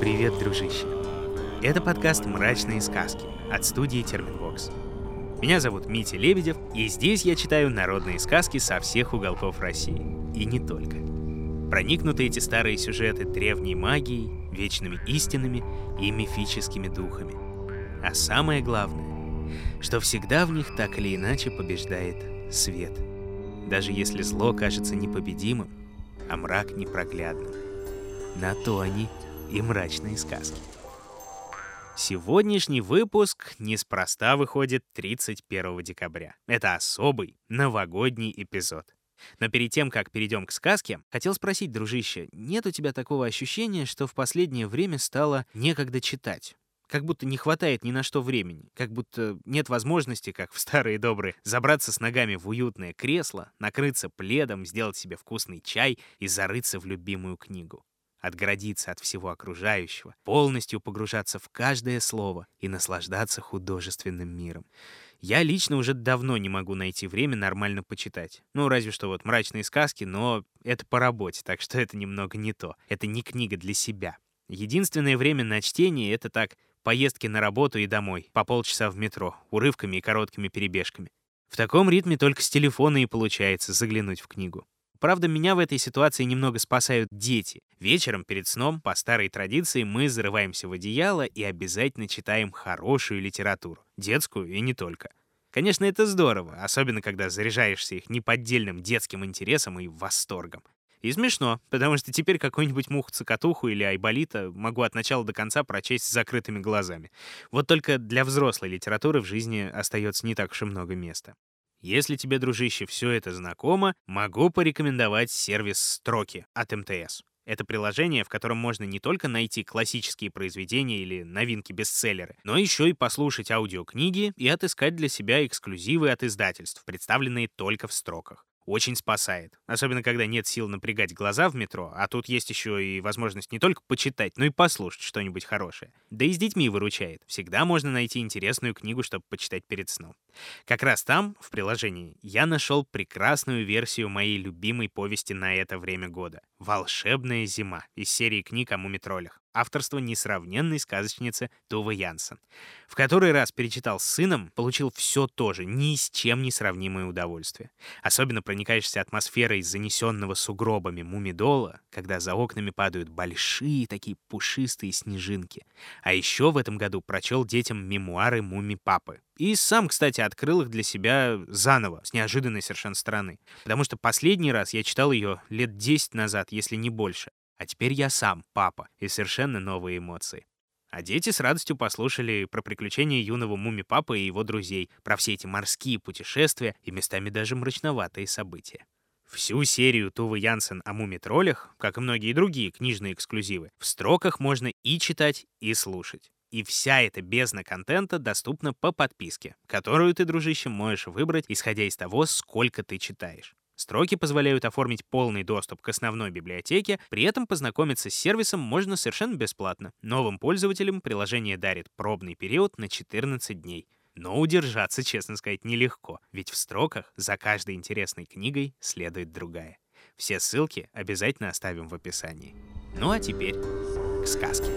Привет, дружище! Это подкаст «Мрачные сказки» от студии Терминвокс. Меня зовут Митя Лебедев, и здесь я читаю народные сказки со всех уголков России. И не только. Проникнуты эти старые сюжеты древней магией, вечными истинами и мифическими духами. А самое главное, что всегда в них так или иначе побеждает свет. Даже если зло кажется непобедимым, а мрак непроглядным. На то они и мрачные сказки. Сегодняшний выпуск неспроста выходит 31 декабря. Это особый новогодний эпизод. Но перед тем, как перейдем к сказке, хотел спросить, дружище, нет у тебя такого ощущения, что в последнее время стало некогда читать? Как будто не хватает ни на что времени, как будто нет возможности, как в старые добрые, забраться с ногами в уютное кресло, накрыться пледом, сделать себе вкусный чай и зарыться в любимую книгу отгородиться от всего окружающего, полностью погружаться в каждое слово и наслаждаться художественным миром. Я лично уже давно не могу найти время нормально почитать. Ну, разве что вот мрачные сказки, но это по работе, так что это немного не то. Это не книга для себя. Единственное время на чтение — это так поездки на работу и домой, по полчаса в метро, урывками и короткими перебежками. В таком ритме только с телефона и получается заглянуть в книгу. Правда, меня в этой ситуации немного спасают дети. Вечером перед сном, по старой традиции, мы зарываемся в одеяло и обязательно читаем хорошую литературу. Детскую и не только. Конечно, это здорово, особенно когда заряжаешься их неподдельным детским интересом и восторгом. И смешно, потому что теперь какую-нибудь муху-цокотуху или айболита могу от начала до конца прочесть с закрытыми глазами. Вот только для взрослой литературы в жизни остается не так уж и много места. Если тебе, дружище, все это знакомо, могу порекомендовать сервис «Строки» от МТС. Это приложение, в котором можно не только найти классические произведения или новинки-бестселлеры, но еще и послушать аудиокниги и отыскать для себя эксклюзивы от издательств, представленные только в строках очень спасает. Особенно, когда нет сил напрягать глаза в метро, а тут есть еще и возможность не только почитать, но и послушать что-нибудь хорошее. Да и с детьми выручает. Всегда можно найти интересную книгу, чтобы почитать перед сном. Как раз там, в приложении, я нашел прекрасную версию моей любимой повести на это время года «Волшебная зима» из серии книг о мумитролях авторства несравненной сказочницы Тувы Янсен. В который раз перечитал с сыном, получил все то же, ни с чем не сравнимое удовольствие. Особенно проникаешься атмосферой занесенного сугробами мумидола, когда за окнами падают большие такие пушистые снежинки. А еще в этом году прочел детям мемуары муми-папы. И сам, кстати, открыл их для себя заново, с неожиданной совершенно стороны. Потому что последний раз я читал ее лет 10 назад, если не больше. А теперь я сам папа, и совершенно новые эмоции. А дети с радостью послушали про приключения юного муми-папы и его друзей, про все эти морские путешествия и местами даже мрачноватые события. Всю серию Тувы Янсен о муми-троллях, как и многие другие книжные эксклюзивы, в строках можно и читать, и слушать. И вся эта бездна контента доступна по подписке, которую ты, дружище, можешь выбрать, исходя из того, сколько ты читаешь. Строки позволяют оформить полный доступ к основной библиотеке, при этом познакомиться с сервисом можно совершенно бесплатно. Новым пользователям приложение дарит пробный период на 14 дней. Но удержаться, честно сказать, нелегко, ведь в строках за каждой интересной книгой следует другая. Все ссылки обязательно оставим в описании. Ну а теперь к сказке.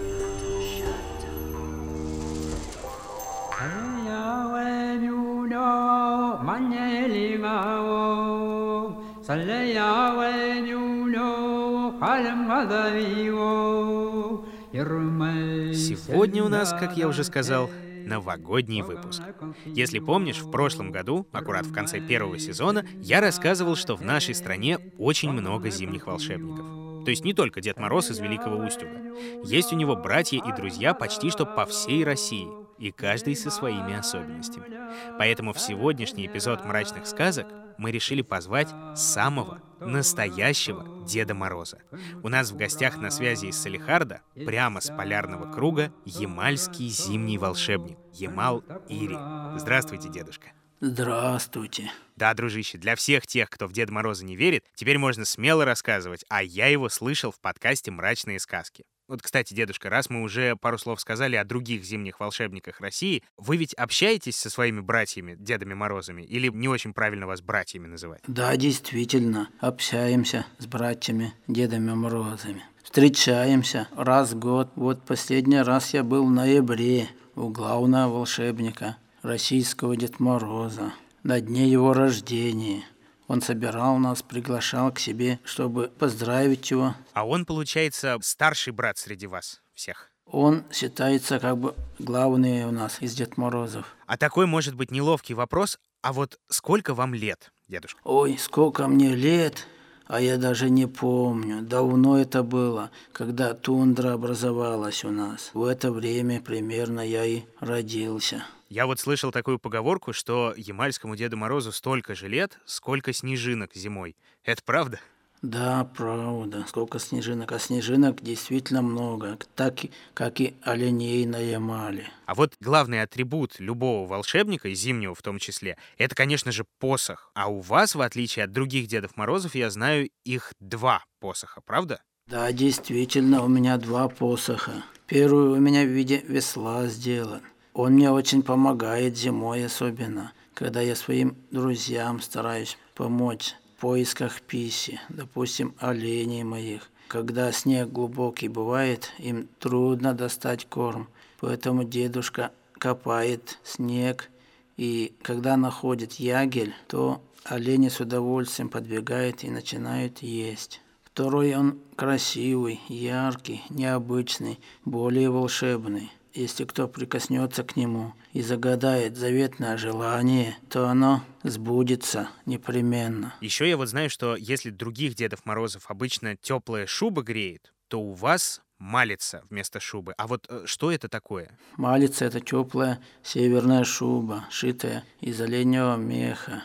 Сегодня у нас, как я уже сказал, новогодний выпуск. Если помнишь, в прошлом году, аккурат в конце первого сезона, я рассказывал, что в нашей стране очень много зимних волшебников. То есть не только Дед Мороз из Великого Устюга. Есть у него братья и друзья почти что по всей России, и каждый со своими особенностями. Поэтому в сегодняшний эпизод «Мрачных сказок» мы решили позвать самого настоящего Деда Мороза. У нас в гостях на связи из Салихарда, прямо с полярного круга, ямальский зимний волшебник Ямал Ири. Здравствуйте, дедушка. Здравствуйте. Да, дружище, для всех тех, кто в Деда Мороза не верит, теперь можно смело рассказывать, а я его слышал в подкасте «Мрачные сказки». Вот, кстати, дедушка, раз мы уже пару слов сказали о других зимних волшебниках России, вы ведь общаетесь со своими братьями, Дедами Морозами, или не очень правильно вас братьями называть? Да, действительно, общаемся с братьями, Дедами Морозами. Встречаемся раз в год. Вот последний раз я был в ноябре у главного волшебника, российского Дед Мороза, на дне его рождения. Он собирал нас, приглашал к себе, чтобы поздравить его. А он, получается, старший брат среди вас всех. Он считается как бы главный у нас из Дед Морозов. А такой может быть неловкий вопрос. А вот сколько вам лет, дедушка? Ой, сколько мне лет, а я даже не помню. Давно это было, когда тундра образовалась у нас. В это время примерно я и родился. Я вот слышал такую поговорку, что Ямальскому Деду Морозу столько же лет, сколько снежинок зимой. Это правда? Да, правда. Сколько снежинок. А снежинок действительно много, так как и оленей на Ямале. А вот главный атрибут любого волшебника, и зимнего в том числе, это, конечно же, посох. А у вас, в отличие от других Дедов Морозов, я знаю, их два посоха, правда? Да, действительно, у меня два посоха. Первый у меня в виде весла сделан. Он мне очень помогает зимой особенно, когда я своим друзьям стараюсь помочь поисках пищи, допустим, оленей моих. Когда снег глубокий бывает, им трудно достать корм, поэтому дедушка копает снег, и когда находит ягель, то олени с удовольствием подбегают и начинают есть. Второй он красивый, яркий, необычный, более волшебный. Если кто прикоснется к нему и загадает заветное желание, то оно сбудется непременно. Еще я вот знаю, что если других Дедов Морозов обычно теплая шуба греет, то у вас малица вместо шубы. А вот э, что это такое? Малица – это теплая северная шуба, шитая из оленевого меха.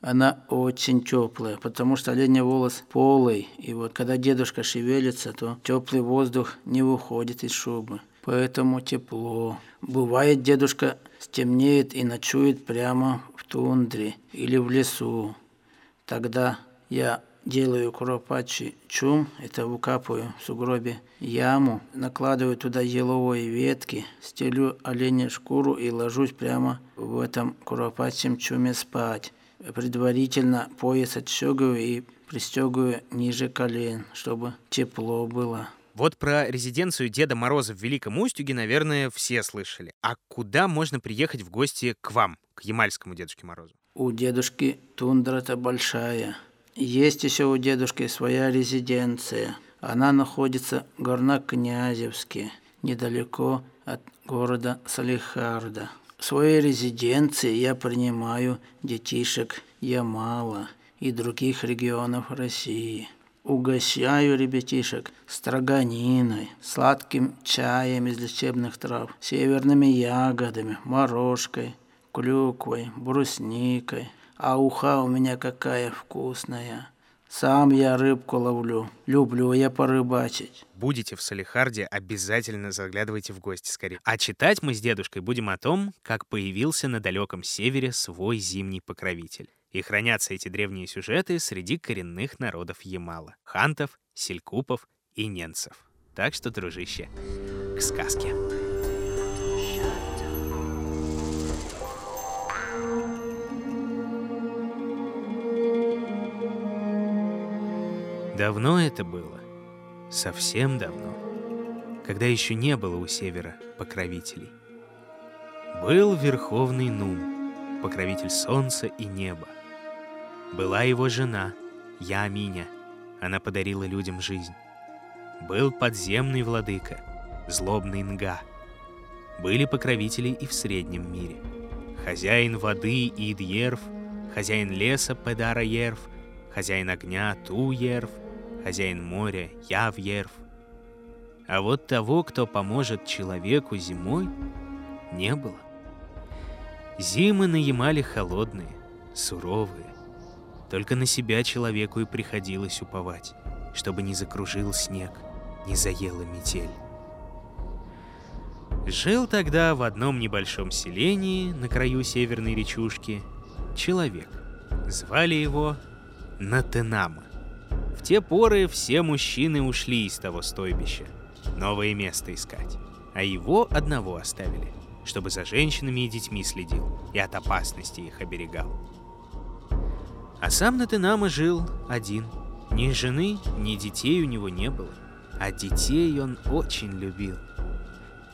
Она очень теплая, потому что оленей волос полый, и вот когда дедушка шевелится, то теплый воздух не выходит из шубы поэтому тепло. Бывает, дедушка стемнеет и ночует прямо в тундре или в лесу. Тогда я делаю куропатчий чум, это выкапываю в сугробе яму, накладываю туда еловые ветки, стелю оленя шкуру и ложусь прямо в этом куропатчем чуме спать. Предварительно пояс отщегиваю и пристегиваю ниже колен, чтобы тепло было. Вот про резиденцию Деда Мороза в Великом Устюге, наверное, все слышали. А куда можно приехать в гости к вам, к Ямальскому Дедушке Морозу? У дедушки тундра-то большая. Есть еще у дедушки своя резиденция. Она находится в Горнокнязевске, недалеко от города Салихарда. В своей резиденции я принимаю детишек Ямала и других регионов России – Угощаю ребятишек строганиной, сладким чаем из лечебных трав, северными ягодами, морожкой, клюквой, брусникой. А уха у меня какая вкусная. Сам я рыбку ловлю. Люблю я порыбачить. Будете в Салихарде, обязательно заглядывайте в гости скорее. А читать мы с дедушкой будем о том, как появился на далеком севере свой зимний покровитель. И хранятся эти древние сюжеты среди коренных народов Ямала — хантов, селькупов и ненцев. Так что, дружище, к сказке. Давно это было, совсем давно, когда еще не было у севера покровителей. Был верховный Нум, покровитель солнца и неба. Была его жена, Яминя. Она подарила людям жизнь. Был подземный владыка, злобный Нга. Были покровители и в среднем мире. Хозяин воды Идьерв, хозяин леса Педара Ерв, хозяин огня Ту Ерв, хозяин моря Яв Ерв. А вот того, кто поможет человеку зимой, не было. Зимы на Ямале холодные, суровые. Только на себя человеку и приходилось уповать, чтобы не закружил снег, не заела метель. Жил тогда в одном небольшом селении на краю северной речушки человек. Звали его Натенама. В те поры все мужчины ушли из того стойбища, новое место искать, а его одного оставили, чтобы за женщинами и детьми следил и от опасности их оберегал. А сам Натынама жил один. Ни жены, ни детей у него не было. а детей он очень любил.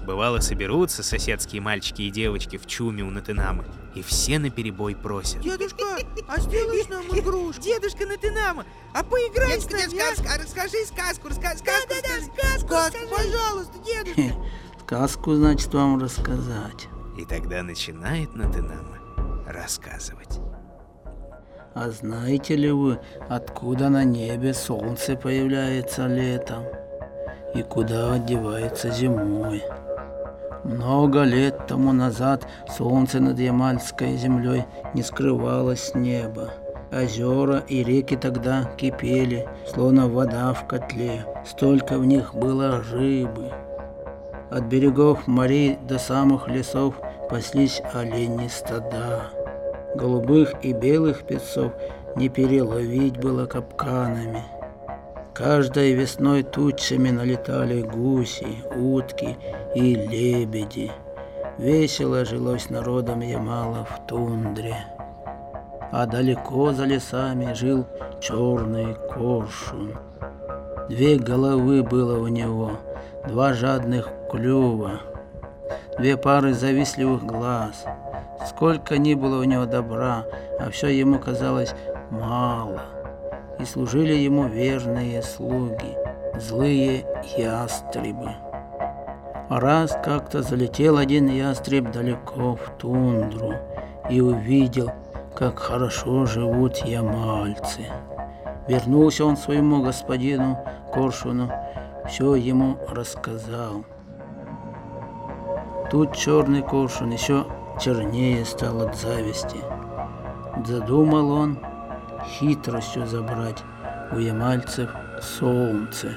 Бывало, соберутся соседские мальчики и девочки в чуме у Натынамы, и все наперебой просят. Дедушка, а сделаешь нам игрушку? Дедушка Натынама, а поиграй с Дедушка, нами, дедушка, а? расскажи сказку, раска- сказку Да-да-да, скажи. сказку Сказку, скажи. пожалуйста, дедушка. Сказку, значит, вам рассказать. И тогда начинает Натынама рассказывать. А знаете ли вы, откуда на небе солнце появляется летом и куда одевается зимой? Много лет тому назад солнце над Ямальской землей не скрывалось с неба. Озера и реки тогда кипели, словно вода в котле. Столько в них было рыбы. От берегов морей до самых лесов паслись олени стада. Голубых и белых песцов не переловить было капканами. Каждой весной тучами налетали гуси, утки и лебеди. Весело жилось народом Ямала в тундре. А далеко за лесами жил черный коршун. Две головы было у него, два жадных клюва, две пары завистливых глаз. Сколько ни было у него добра, а все ему казалось мало. И служили ему верные слуги, злые ястребы. Раз как-то залетел один ястреб далеко в тундру и увидел, как хорошо живут ямальцы. Вернулся он своему господину Коршуну, все ему рассказал. Тут черный коршун еще чернее стал от зависти. Задумал он хитростью забрать у ямальцев солнце.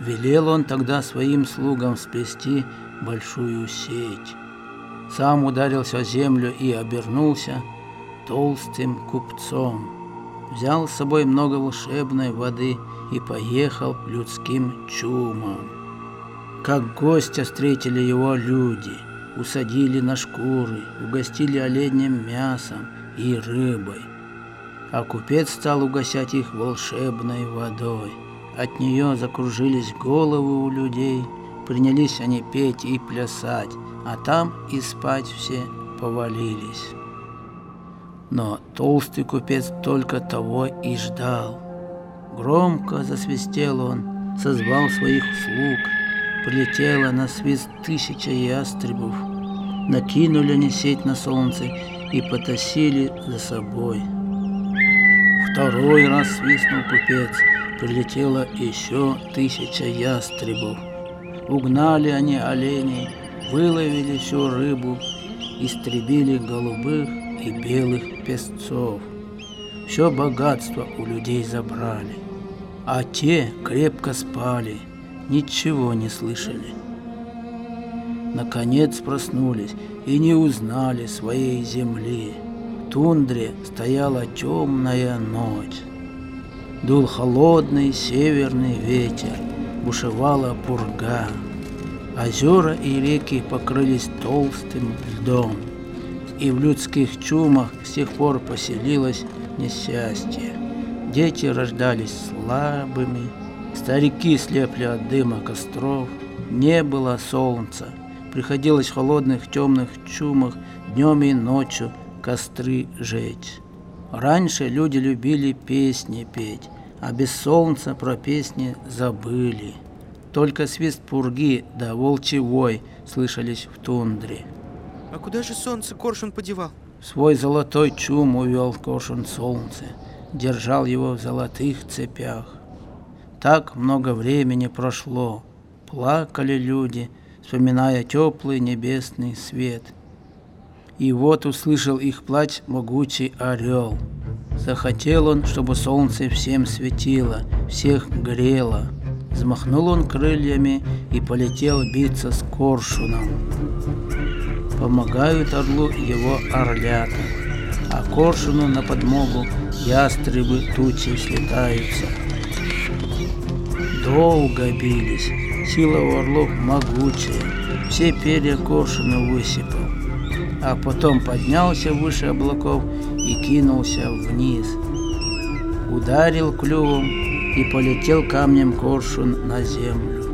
Велел он тогда своим слугам сплести большую сеть. Сам ударился о землю и обернулся толстым купцом. Взял с собой много волшебной воды и поехал людским чумом. Как гостя встретили его люди, усадили на шкуры, угостили оленем мясом и рыбой. А купец стал угощать их волшебной водой. От нее закружились головы у людей, принялись они петь и плясать, а там и спать все повалились. Но толстый купец только того и ждал. Громко засвистел он, созвал своих слуг, прилетела на свист тысяча ястребов, накинули они сеть на солнце и потащили за собой. Второй раз свистнул купец, прилетело еще тысяча ястребов. Угнали они оленей, выловили всю рыбу, истребили голубых и белых песцов. Все богатство у людей забрали, а те крепко спали, ничего не слышали. Наконец проснулись и не узнали своей земли. В тундре стояла темная ночь. Дул холодный северный ветер, бушевала пурга. Озера и реки покрылись толстым льдом, и в людских чумах с тех пор поселилось несчастье. Дети рождались слабыми, старики слепли от дыма костров, не было солнца, приходилось в холодных темных чумах днем и ночью костры жечь. Раньше люди любили песни петь, а без солнца про песни забыли. Только свист пурги да волчий вой слышались в тундре. А куда же солнце коршун подевал? В свой золотой чум увел Кошин солнце, держал его в золотых цепях. Так много времени прошло, плакали люди, вспоминая теплый небесный свет. И вот услышал их плач могучий орел. Захотел он, чтобы солнце всем светило, всех грело. Взмахнул он крыльями и полетел биться с коршуном. Помогают орлу его орлята, а коршуну на подмогу ястребы тучи слетаются. Долго бились, сила у орлов могучая, все перья коршуну высыпал, а потом поднялся выше облаков и кинулся вниз. Ударил клювом, и полетел камнем коршун на землю.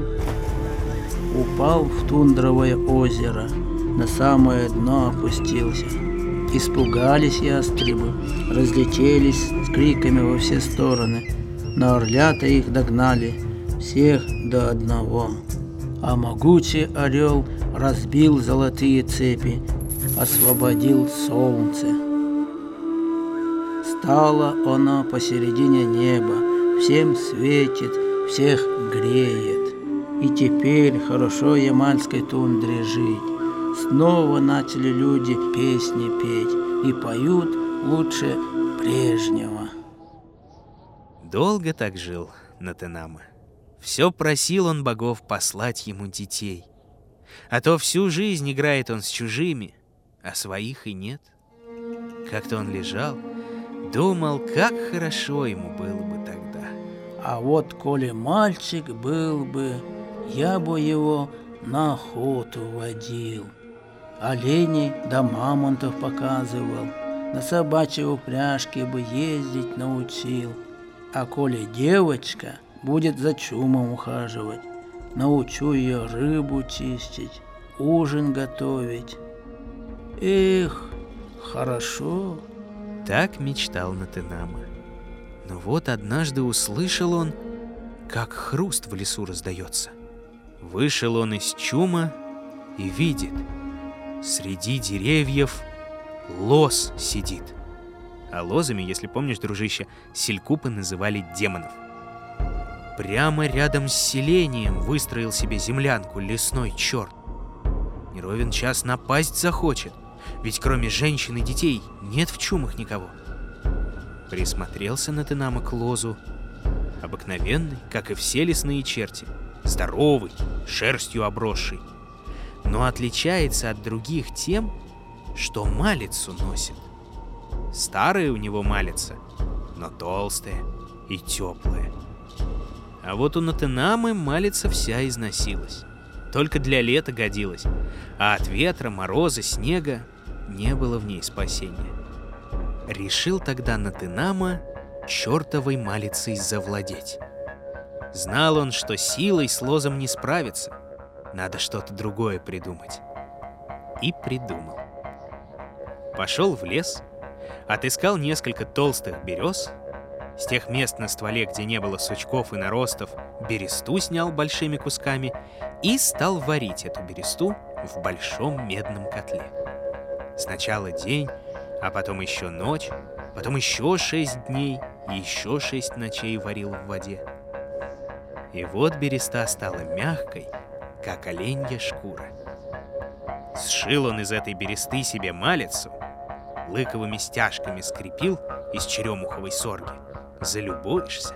Упал в тундровое озеро, на самое дно опустился. Испугались ястребы, разлетелись с криками во все стороны, но орлята их догнали, всех до одного. А могучий орел разбил золотые цепи, освободил солнце. Стало оно посередине неба, всем светит, всех греет. И теперь хорошо ямальской тундре жить. Снова начали люди песни петь и поют лучше прежнего. Долго так жил Натенама. Все просил он богов послать ему детей. А то всю жизнь играет он с чужими, а своих и нет. Как-то он лежал, думал, как хорошо ему было бы тогда. А вот коли мальчик был бы, я бы его на охоту водил. Оленей да мамонтов показывал, на собачьей упряжке бы ездить научил. А коли девочка — будет за чумом ухаживать. Научу ее рыбу чистить, ужин готовить. Эх, хорошо. Так мечтал Натынама. Но вот однажды услышал он, как хруст в лесу раздается. Вышел он из чума и видит, среди деревьев лос сидит. А лозами, если помнишь, дружище, селькупы называли демонов. Прямо рядом с селением выстроил себе землянку лесной черт. Неровен час напасть захочет, ведь кроме женщин и детей нет в чумах никого. Присмотрелся на Тенамо к лозу. Обыкновенный, как и все лесные черти. Здоровый, шерстью обросший. Но отличается от других тем, что малицу носит. Старая у него малица, но толстая и теплая. А вот у Натенамы малица вся износилась. Только для лета годилась, а от ветра, мороза, снега не было в ней спасения. Решил тогда Натенама чертовой малицей завладеть. Знал он, что силой с лозом не справится. Надо что-то другое придумать. И придумал. Пошел в лес, отыскал несколько толстых берез с тех мест на стволе, где не было сучков и наростов, бересту снял большими кусками и стал варить эту бересту в большом медном котле. Сначала день, а потом еще ночь, потом еще шесть дней и еще шесть ночей варил в воде. И вот береста стала мягкой, как оленья шкура. Сшил он из этой бересты себе малицу, лыковыми стяжками скрепил из черемуховой сорги — залюбуешься.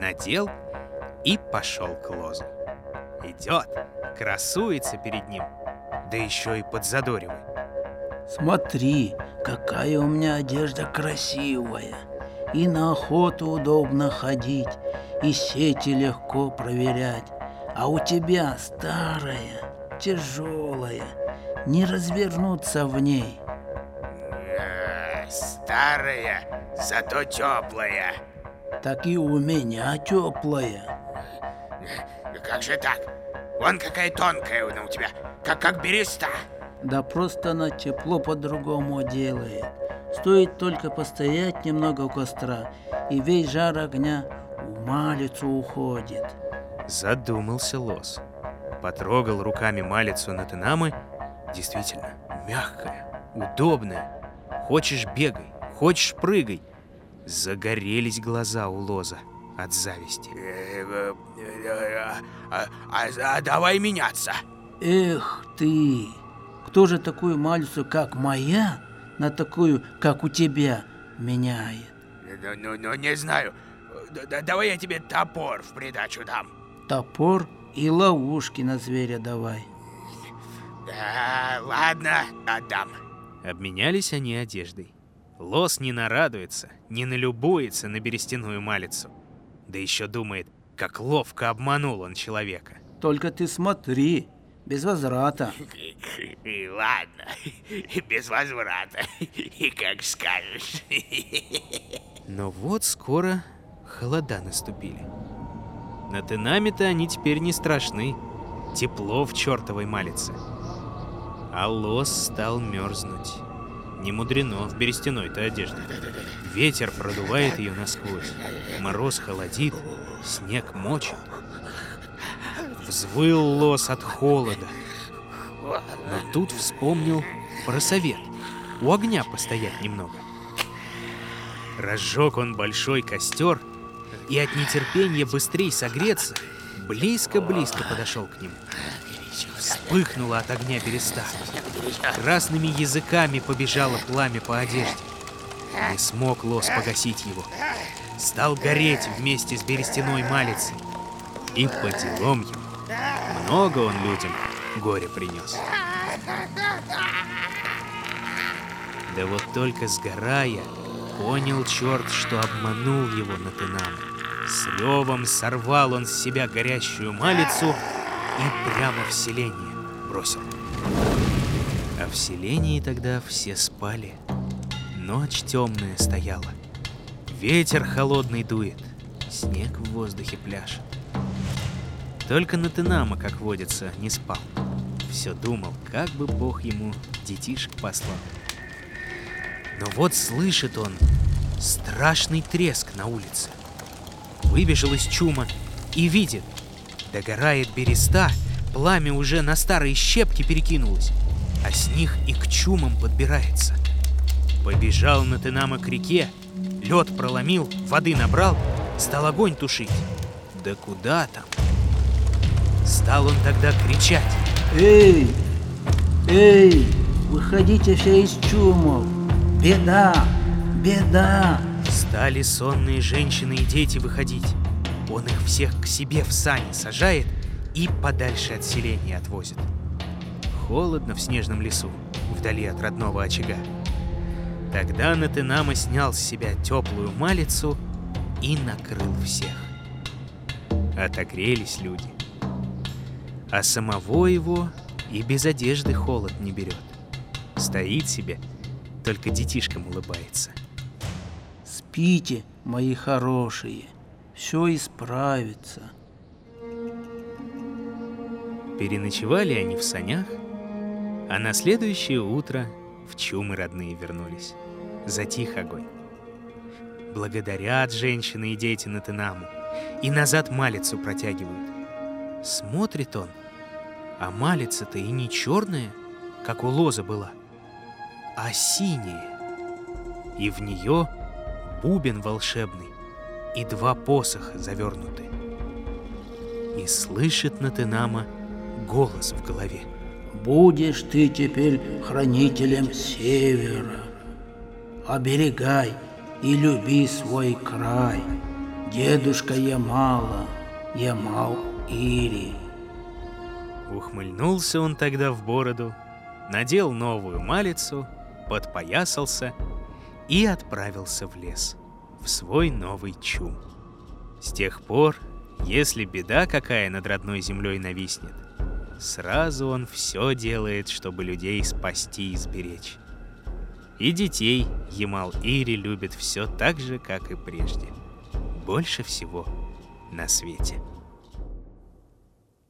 Надел и пошел к лозу. Идет, красуется перед ним, да еще и подзадоривает. Смотри, какая у меня одежда красивая. И на охоту удобно ходить, и сети легко проверять. А у тебя старая, тяжелая, не развернуться в ней. Старая, зато теплая. Так и у меня теплая. Как же так? Вон какая тонкая она у тебя, как, как береста. Да просто она тепло по-другому делает. Стоит только постоять немного у костра, и весь жар огня в малицу уходит. Задумался лос. Потрогал руками малицу на Тенамы. Действительно, мягкая, удобная. Хочешь бегай, хочешь прыгай. Загорелись глаза у Лоза от зависти. А, а, а давай меняться. Эх ты! Кто же такую малицу, как моя, на такую, как у тебя, меняет? Ну, ну, ну не знаю. Д давай я тебе топор в придачу дам. Топор и ловушки на зверя давай. Да, ладно, отдам. Обменялись они одеждой. Лос не нарадуется, не налюбуется на берестяную малицу. Да еще думает, как ловко обманул он человека. Только ты смотри, без возврата. Ладно, без возврата. И как скажешь. Но вот скоро холода наступили. На Тенаме-то они теперь не страшны. Тепло в чертовой малице. А лос стал мерзнуть. Не мудрено в берестяной-то одежде. Ветер продувает ее насквозь. Мороз холодит, снег мочит. Взвыл лос от холода. Но тут вспомнил про совет. У огня постоять немного. Разжег он большой костер и от нетерпения быстрей согреться близко-близко подошел к нему. Вспыхнула от огня береста. Красными языками побежало пламя по одежде. Не смог лос погасить его. Стал гореть вместе с берестяной малицей. И по делам ему. Много он людям горе принес. Да вот только сгорая, понял черт, что обманул его Натынам. С ревом сорвал он с себя горящую малицу и прямо в селение бросил. А в селении тогда все спали. Ночь темная стояла. Ветер холодный дует, снег в воздухе пляшет. Только Натынама, как водится, не спал. Все думал, как бы Бог ему детишек послал. Но вот слышит он страшный треск на улице. Выбежал из чума и видит, догорает береста, пламя уже на старые щепки перекинулось, а с них и к чумам подбирается. Побежал на Тенама к реке, лед проломил, воды набрал, стал огонь тушить. Да куда там? Стал он тогда кричать. Эй! Эй! Выходите все из чумов! Беда! Беда! Стали сонные женщины и дети выходить. Он их всех к себе в сани сажает и подальше от селения отвозит. Холодно в снежном лесу, вдали от родного очага. Тогда Натынама снял с себя теплую малицу и накрыл всех. Отогрелись люди. А самого его и без одежды холод не берет. Стоит себе, только детишкам улыбается. Спите, мои хорошие, все исправится. Переночевали они в санях, а на следующее утро в чумы родные вернулись. Затих огонь. Благодарят женщины и дети на Тенаму и назад малицу протягивают. Смотрит он, а малица-то и не черная, как у лоза была, а синяя. И в нее бубен волшебный и два посоха завернуты. И слышит Натынама голос в голове. Будешь ты теперь хранителем севера. Оберегай и люби свой край. Дедушка Ямала, Ямал Ири. Ухмыльнулся он тогда в бороду, надел новую малицу, подпоясался и отправился в лес, в свой новый чум. С тех пор, если беда какая над родной землей нависнет, сразу он все делает, чтобы людей спасти и сберечь. И детей Ямал-Ири любит все так же, как и прежде. Больше всего на свете.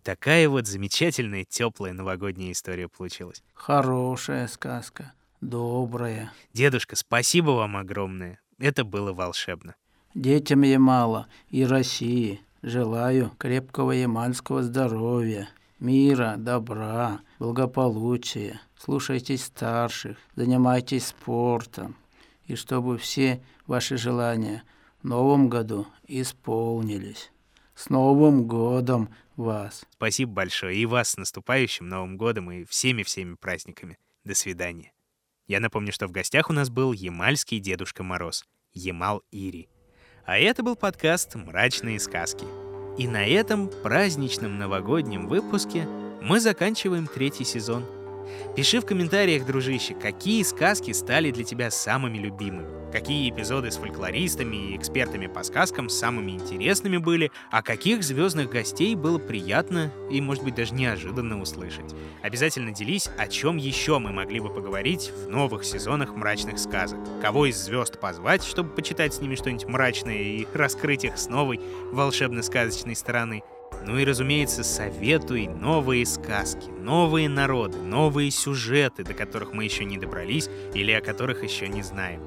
Такая вот замечательная, теплая новогодняя история получилась. Хорошая сказка, добрая. Дедушка, спасибо вам огромное. Это было волшебно. Детям Ямала и России желаю крепкого ямальского здоровья, мира, добра, благополучия. Слушайтесь старших, занимайтесь спортом, и чтобы все ваши желания в новом году исполнились. С Новым годом вас! Спасибо большое. И вас с наступающим Новым годом и всеми-всеми праздниками. До свидания. Я напомню, что в гостях у нас был ямальский Дедушка Мороз, Ямал Ири. А это был подкаст «Мрачные сказки». И на этом праздничном новогоднем выпуске мы заканчиваем третий сезон. Пиши в комментариях, дружище, какие сказки стали для тебя самыми любимыми. Какие эпизоды с фольклористами и экспертами по сказкам самыми интересными были, а каких звездных гостей было приятно и, может быть, даже неожиданно услышать. Обязательно делись, о чем еще мы могли бы поговорить в новых сезонах «Мрачных сказок». Кого из звезд позвать, чтобы почитать с ними что-нибудь мрачное и раскрыть их с новой волшебно-сказочной стороны. Ну и, разумеется, советуй новые сказки, новые народы, новые сюжеты, до которых мы еще не добрались или о которых еще не знаем.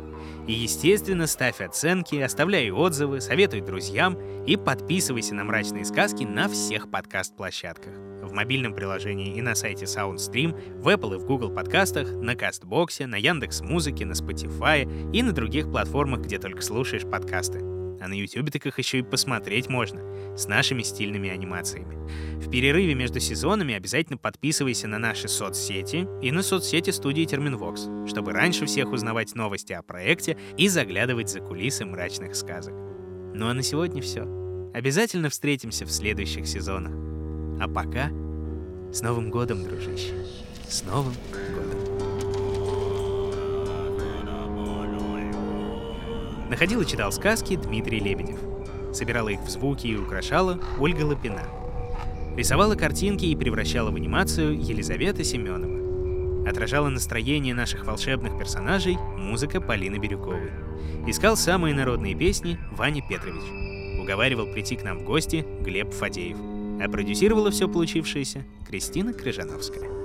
И, естественно, ставь оценки, оставляй отзывы, советуй друзьям и подписывайся на «Мрачные сказки» на всех подкаст-площадках. В мобильном приложении и на сайте SoundStream, в Apple и в Google подкастах, на Кастбоксе, на Яндекс Музыке, на Spotify и на других платформах, где только слушаешь подкасты а на YouTube так их еще и посмотреть можно, с нашими стильными анимациями. В перерыве между сезонами обязательно подписывайся на наши соцсети и на соцсети студии Терминвокс, чтобы раньше всех узнавать новости о проекте и заглядывать за кулисы мрачных сказок. Ну а на сегодня все. Обязательно встретимся в следующих сезонах. А пока с Новым годом, дружище! С Новым годом! Находил и читал сказки Дмитрий Лебедев. Собирала их в звуки и украшала Ольга Лапина. Рисовала картинки и превращала в анимацию Елизавета Семенова. Отражала настроение наших волшебных персонажей музыка Полины Бирюковой. Искал самые народные песни Ваня Петрович. Уговаривал прийти к нам в гости Глеб Фадеев. А продюсировала все получившееся Кристина Крыжановская.